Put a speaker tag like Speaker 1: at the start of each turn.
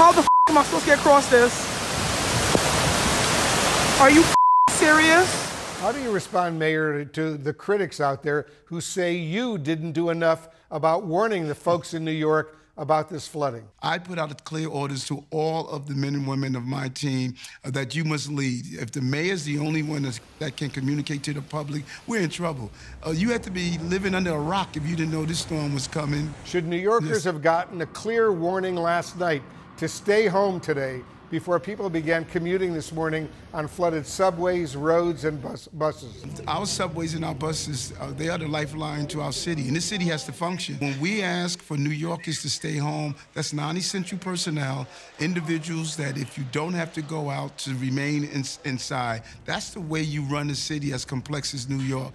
Speaker 1: How the f am I supposed to get across this? Are you serious?
Speaker 2: How do you respond, Mayor, to the critics out there who say you didn't do enough about warning the folks in New York about this flooding?
Speaker 3: I put out clear orders to all of the men and women of my team uh, that you must lead. If the mayor is the only one that can communicate to the public, we're in trouble. Uh, you have to be living under a rock if you didn't know this storm was coming.
Speaker 2: Should New Yorkers
Speaker 3: Yes.
Speaker 2: have gotten a clear warning last night to stay home today before people began commuting this morning on flooded subways, roads, and bus- buses?
Speaker 3: Our subways and our buses, uh, they are the lifeline to our city, and this city has to function. When we ask for New Yorkers to stay home, that's non-essential personnel, individuals that if you don't have to go out to remain in- inside, that's the way you run a city as complex as New York.